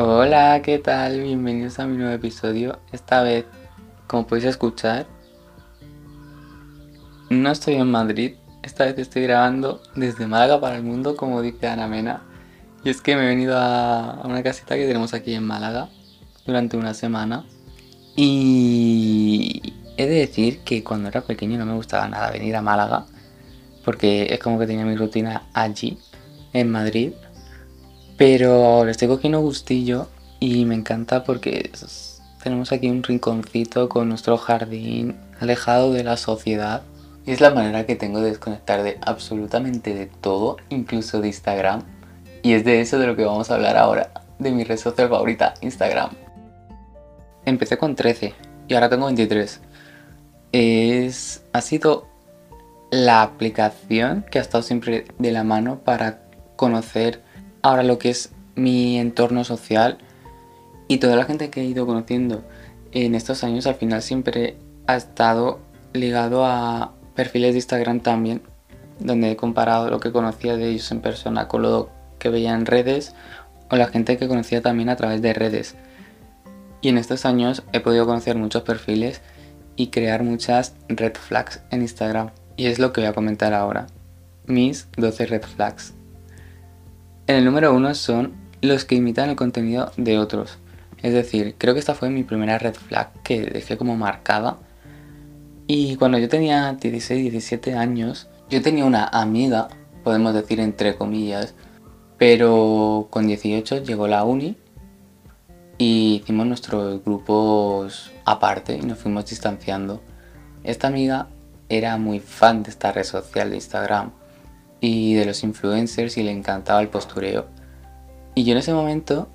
Hola, ¿qué tal? Bienvenidos a mi nuevo episodio. Esta vez, como podéis escuchar, no estoy en Madrid. Esta vez estoy grabando desde Málaga para el mundo, como dice Ana Mena. Y es que me he venido a una casita que tenemos aquí en Málaga durante una semana. Y he de decir que cuando era pequeño no me gustaba nada venir a Málaga, porque es como que tenía mi rutina allí, en Madrid pero les aquí un gustillo y me encanta porque tenemos aquí un rinconcito con nuestro jardín alejado de la sociedad. Y es la manera que tengo de desconectar de absolutamente de todo, incluso de Instagram. Y es de eso de lo que vamos a hablar ahora, de mi red social favorita, Instagram. Empecé con 13 y ahora tengo 23. Es, ha sido la aplicación que ha estado siempre de la mano para conocer ahora lo que es mi entorno social y toda la gente que he ido conociendo en estos años al final siempre ha estado ligado a perfiles de Instagram también, donde he comparado lo que conocía de ellos en persona con lo que veía en redes o la gente que conocía también a través de redes. Y en estos años he podido conocer muchos perfiles y crear muchas red flags en Instagram. Y es lo que voy a comentar ahora. Mis 12 red flags. En el número uno son los que imitan el contenido de otros. Es decir, creo que esta fue mi primera red flag que dejé como marcada. Y cuando yo tenía 16, 17 años, yo tenía una amiga, podemos decir entre comillas, pero con 18 llegó la uni y hicimos nuestros grupos aparte y nos fuimos distanciando. Esta amiga era muy fan de esta red social de Instagram y de los influencers y le encantaba el postureo. Y yo en ese momento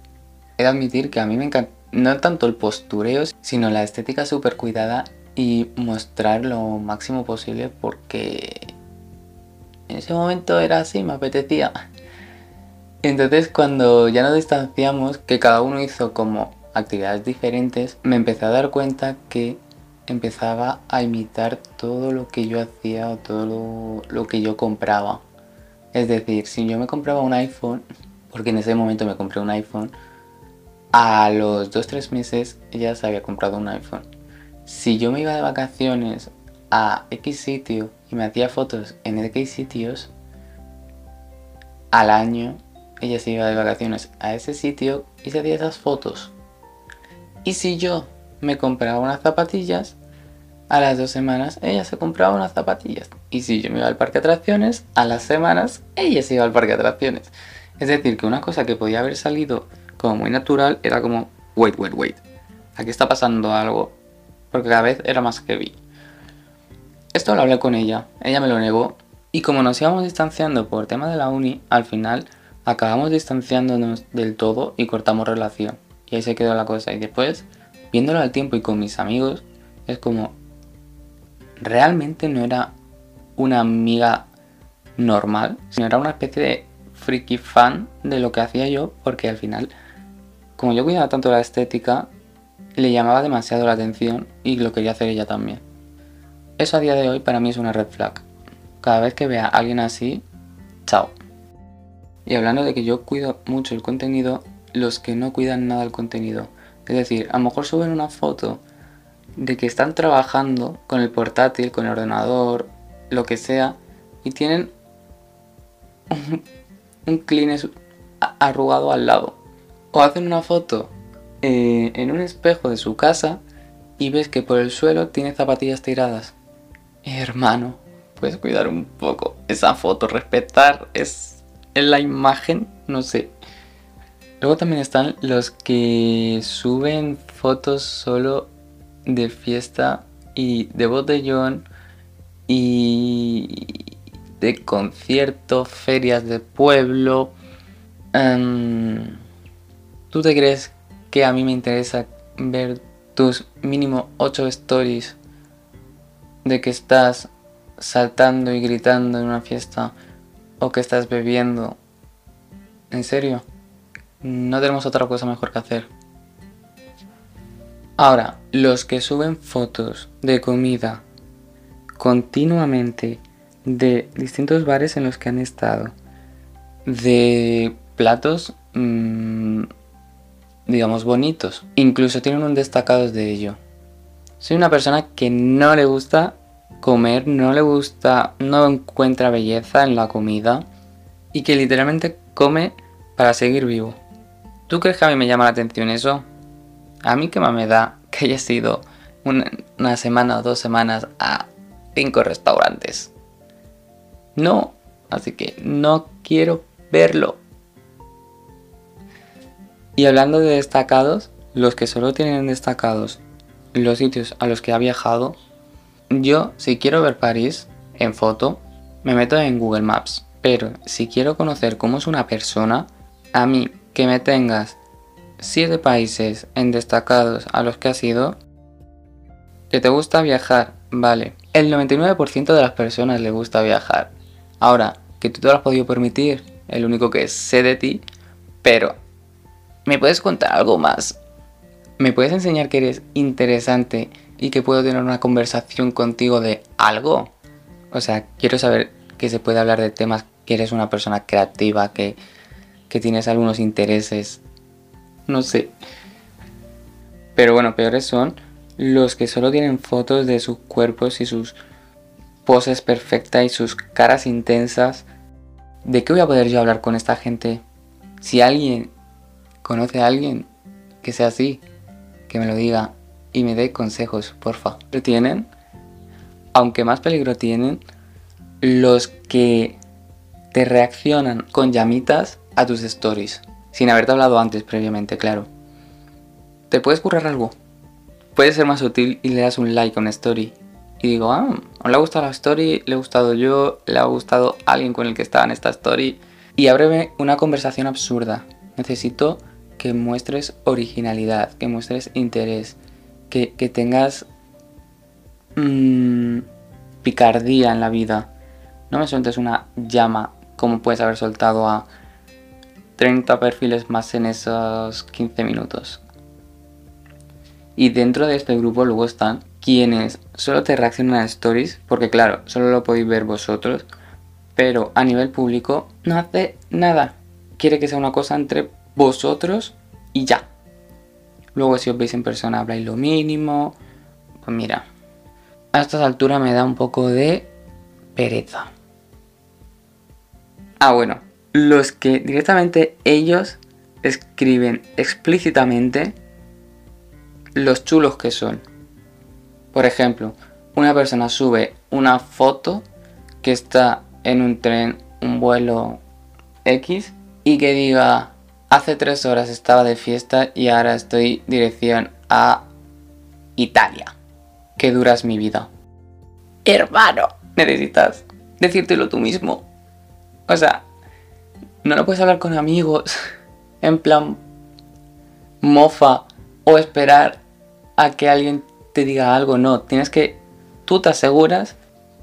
he de admitir que a mí me encanta no tanto el postureo, sino la estética súper cuidada y mostrar lo máximo posible porque en ese momento era así, me apetecía. Entonces cuando ya nos distanciamos, que cada uno hizo como actividades diferentes, me empecé a dar cuenta que empezaba a imitar todo lo que yo hacía o todo lo, lo que yo compraba. Es decir, si yo me compraba un iPhone, porque en ese momento me compré un iPhone, a los 2-3 meses ella se había comprado un iPhone. Si yo me iba de vacaciones a X sitio y me hacía fotos en X sitios, al año ella se iba de vacaciones a ese sitio y se hacía esas fotos. Y si yo me compraba unas zapatillas, a las dos semanas ella se compraba unas zapatillas. Y si yo me iba al parque de atracciones, a las semanas ella se iba al parque de atracciones. Es decir, que una cosa que podía haber salido como muy natural era como, wait, wait, wait. Aquí está pasando algo. Porque cada vez era más heavy. Esto lo hablé con ella, ella me lo negó. Y como nos íbamos distanciando por tema de la uni, al final acabamos distanciándonos del todo y cortamos relación. Y ahí se quedó la cosa. Y después, viéndolo al tiempo y con mis amigos, es como, realmente no era una amiga normal, sino era una especie de freaky fan de lo que hacía yo, porque al final, como yo cuidaba tanto la estética, le llamaba demasiado la atención y lo quería hacer ella también. Eso a día de hoy para mí es una red flag. Cada vez que vea a alguien así, chao. Y hablando de que yo cuido mucho el contenido, los que no cuidan nada el contenido. Es decir, a lo mejor suben una foto de que están trabajando con el portátil, con el ordenador, lo que sea, y tienen un, Kleenex arrugado al lado. O hacen una foto eh, en un espejo de su casa y ves que por el suelo tiene zapatillas tiradas. Hermano, puedes cuidar un poco esa foto, respetar es la imagen, no sé. Luego también están los que suben fotos solo de fiesta y de botellón y de conciertos, ferias de pueblo. Em, ¿Tú te crees que a mí me interesa ver tus mínimo 8 stories de que estás saltando y gritando en una fiesta o que estás bebiendo? ¿En serio? No tenemos otra cosa mejor que hacer. Ahora, los que suben fotos de comida continuamente de distintos bares en los que han estado, de platos mmm, digamos, bonitos. Incluso tienen un destacado de ello. Soy una persona que no le gusta comer, no le gusta, no encuentra belleza en la comida y que literalmente come para seguir vivo. ¿Tú crees que a mí me llama la atención eso? A mí qué más me da que haya sido una, una semana o dos semanas a cinco restaurantes. No, así que no quiero verlo. Y hablando de destacados, los que solo tienen destacados los sitios a los que ha viajado, yo si quiero ver París en foto, me meto en Google Maps. Pero si quiero conocer cómo es una persona, a mí que me tengas 7 países en destacados a los que has ido, que te gusta viajar, vale. El 99% de las personas le gusta viajar. Ahora, que tú te lo has podido permitir, el único que sé de ti, pero ¿me puedes contar algo más? ¿Me puedes enseñar que eres interesante y que puedo tener una conversación contigo de algo? O sea, quiero saber que se puede hablar de temas que eres una persona creativa, que, que tienes algunos intereses. No sé. Pero bueno, peores son los que solo tienen fotos de sus cuerpos y sus poses perfectas y sus caras intensas. ¿De qué voy a poder yo hablar con esta gente? Si alguien conoce a alguien que sea así, que me lo diga y me dé consejos, porfa. Tienen, aunque más peligro tienen, los que te reaccionan con llamitas a tus stories, sin haberte hablado antes previamente, claro. ¿Te puedes currar algo? Puede ser más útil y le das un like a una story. Y digo, ah, le ha gustado la story, le he gustado yo, le ha gustado alguien con el que estaba en esta story. Y ábreme una conversación absurda. Necesito que muestres originalidad, que muestres interés, que, tengas mmm, picardía en la vida. No me sueltes una llama como puedes haber soltado a 30 perfiles más en esos 15 minutos. Y dentro de este grupo luego están quienes solo te reaccionan a stories, porque claro, solo lo podéis ver vosotros, pero a nivel público no hace nada. Quiere que sea una cosa entre vosotros y ya. Luego si os veis en persona habláis lo mínimo. Pues mira, a estas alturas me da un poco de pereza. Ah, bueno, los que directamente ellos escriben explícitamente los chulos que son. Por ejemplo, una persona sube una foto que está en un tren, un vuelo X, y que diga, hace tres horas estaba de fiesta y ahora estoy dirección a Italia. Que duras mi vida. Hermano, necesitas decírtelo tú mismo. O sea, no lo puedes hablar con amigos, en plan mofa, o esperar a que alguien te diga algo. No, tienes que, tú te aseguras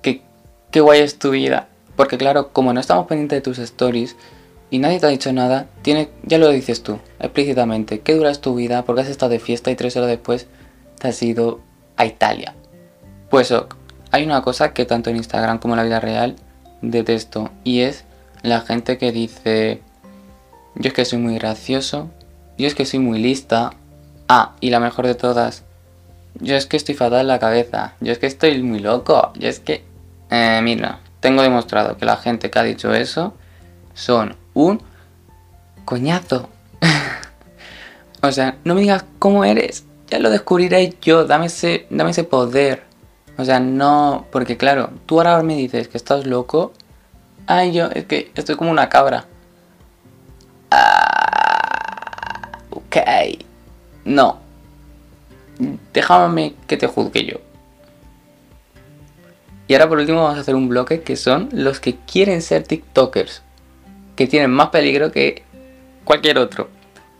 que qué guay es tu vida. Porque claro, como no estamos pendientes de tus stories y nadie te ha dicho nada, tiene, ya lo dices tú, explícitamente, qué dura es tu vida, porque has estado de fiesta y tres horas después te has ido a Italia. Pues hay una cosa que tanto en Instagram como en la vida real detesto y es la gente que dice, yo es que soy muy gracioso, yo es que soy muy lista, ah, y la mejor de todas, yo es que estoy fatal en la cabeza, yo es que estoy muy loco, yo es que... Eh, mira, tengo demostrado que la gente que ha dicho eso son un coñazo. o sea, no me digas cómo eres, ya lo descubriré yo, dame ese, dame ese poder. O sea, no, porque claro, tú ahora me dices que estás loco Ay, yo, es que estoy como una cabra. Ah, ok. No. Déjame que te juzgue yo. Y ahora por último vamos a hacer un bloque que son los que quieren ser TikTokers. Que tienen más peligro que cualquier otro.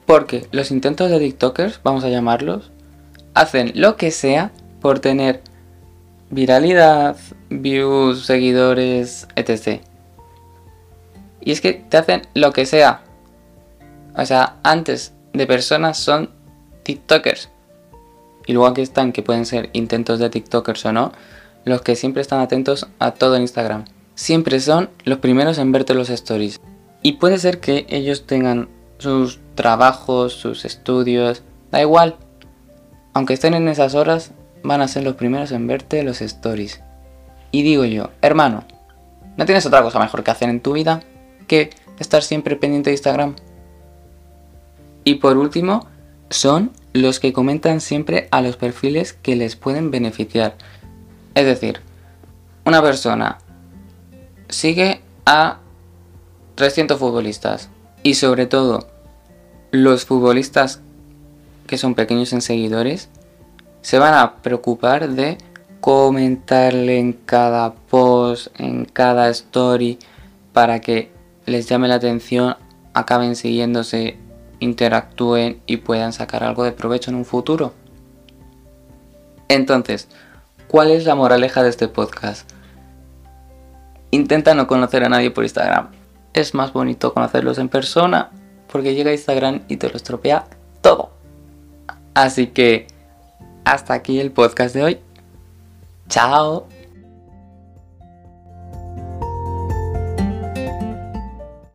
Porque los intentos de TikTokers, vamos a llamarlos, hacen lo que sea por tener viralidad, views, seguidores, etc. Y es que te hacen lo que sea. O sea, antes de personas son TikTokers. Y luego aquí están, que pueden ser intentos de TikTokers o no, los que siempre están atentos a todo en Instagram. Siempre son los primeros en verte los stories. Y puede ser que ellos tengan sus trabajos, sus estudios, da igual. Aunque estén en esas horas, van a ser los primeros en verte los stories. Y digo yo, hermano, ¿no tienes otra cosa mejor que hacer en tu vida que estar siempre pendiente de Instagram? Y por último, son los que comentan siempre a los perfiles que les pueden beneficiar. Es decir, una persona sigue a 300 futbolistas y sobre todo los futbolistas que son pequeños en seguidores se van a preocupar de comentarle en cada post, en cada story, para que les llame la atención, acaben siguiéndose, interactúen y puedan sacar algo de provecho en un futuro. Entonces, ¿cuál es la moraleja de este podcast? Intenta no conocer a nadie por Instagram. Es más bonito conocerlos en persona porque llega Instagram y te lo estropea todo. Así que hasta aquí el podcast de hoy. Chao.